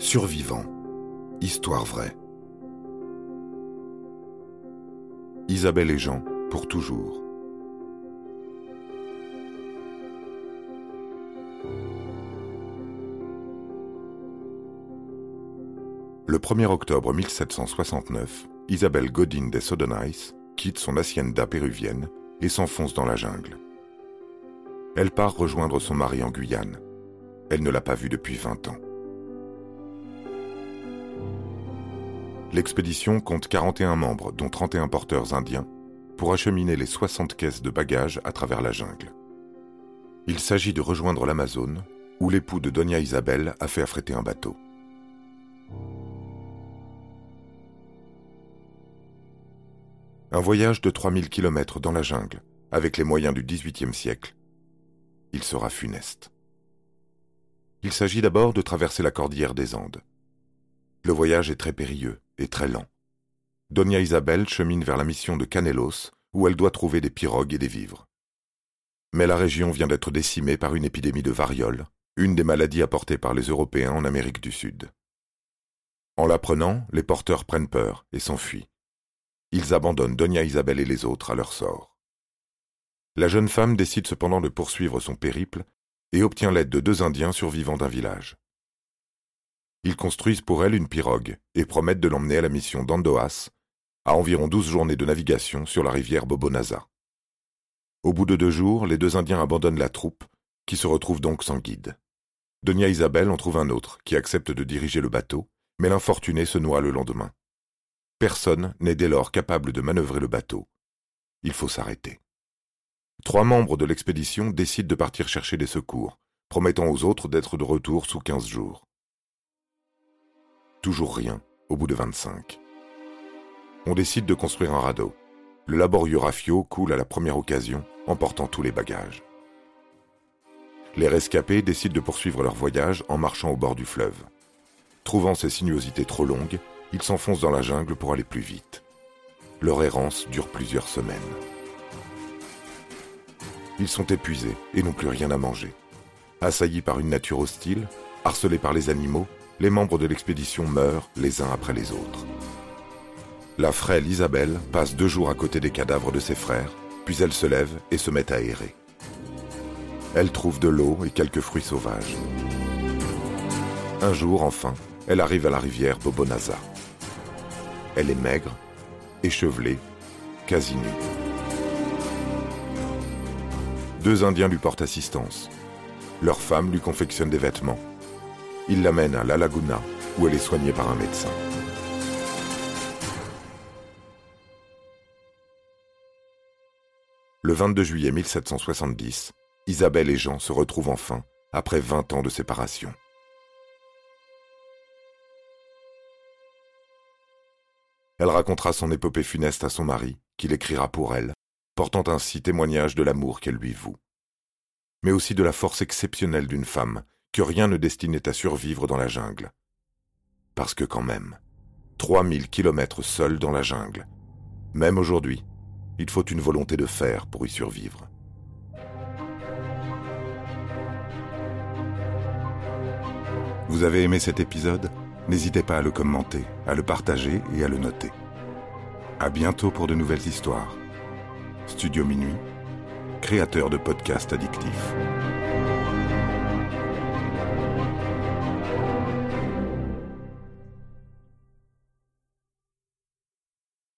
Survivant. Histoire vraie. Isabelle et Jean, pour toujours. Le 1er octobre 1769, Isabelle Godin des Sodenice quitte son hacienda péruvienne et s'enfonce dans la jungle. Elle part rejoindre son mari en Guyane. Elle ne l'a pas vu depuis 20 ans. L'expédition compte 41 membres, dont 31 porteurs indiens, pour acheminer les 60 caisses de bagages à travers la jungle. Il s'agit de rejoindre l'Amazone, où l'époux de Donia Isabelle a fait affréter un bateau. Un voyage de 3000 km dans la jungle, avec les moyens du XVIIIe siècle. Il sera funeste. Il s'agit d'abord de traverser la cordillère des Andes. Le voyage est très périlleux et très lent. Donia Isabelle chemine vers la mission de Canelos, où elle doit trouver des pirogues et des vivres. Mais la région vient d'être décimée par une épidémie de variole, une des maladies apportées par les Européens en Amérique du Sud. En l'apprenant, les porteurs prennent peur et s'enfuient. Ils abandonnent Donia Isabelle et les autres à leur sort. La jeune femme décide cependant de poursuivre son périple et obtient l'aide de deux Indiens survivants d'un village. Ils construisent pour elle une pirogue et promettent de l'emmener à la mission d'Andoas, à environ douze journées de navigation sur la rivière Bobonaza. Au bout de deux jours, les deux Indiens abandonnent la troupe, qui se retrouve donc sans guide. Donia Isabelle en trouve un autre, qui accepte de diriger le bateau, mais l'infortuné se noie le lendemain. Personne n'est dès lors capable de manœuvrer le bateau. Il faut s'arrêter. Trois membres de l'expédition décident de partir chercher des secours, promettant aux autres d'être de retour sous quinze jours. Toujours rien, au bout de 25. On décide de construire un radeau. Le laborieux rafio coule à la première occasion, emportant tous les bagages. Les rescapés décident de poursuivre leur voyage en marchant au bord du fleuve. Trouvant ces sinuosités trop longues, ils s'enfoncent dans la jungle pour aller plus vite. Leur errance dure plusieurs semaines. Ils sont épuisés et n'ont plus rien à manger. Assaillis par une nature hostile, harcelés par les animaux, les membres de l'expédition meurent les uns après les autres. La frêle Isabelle passe deux jours à côté des cadavres de ses frères, puis elle se lève et se met à errer. Elle trouve de l'eau et quelques fruits sauvages. Un jour, enfin, elle arrive à la rivière Bobonaza. Elle est maigre, échevelée, quasi nue. Deux Indiens lui portent assistance. Leur femme lui confectionne des vêtements il l'amène à La Laguna, où elle est soignée par un médecin. Le 22 juillet 1770, Isabelle et Jean se retrouvent enfin, après 20 ans de séparation. Elle racontera son épopée funeste à son mari, qu'il écrira pour elle, portant ainsi témoignage de l'amour qu'elle lui voue, mais aussi de la force exceptionnelle d'une femme rien ne destinait à survivre dans la jungle. Parce que quand même, 3000 kilomètres seuls dans la jungle, même aujourd'hui, il faut une volonté de fer pour y survivre. Vous avez aimé cet épisode? N'hésitez pas à le commenter, à le partager et à le noter. À bientôt pour de nouvelles histoires. Studio Minuit, créateur de podcasts addictifs.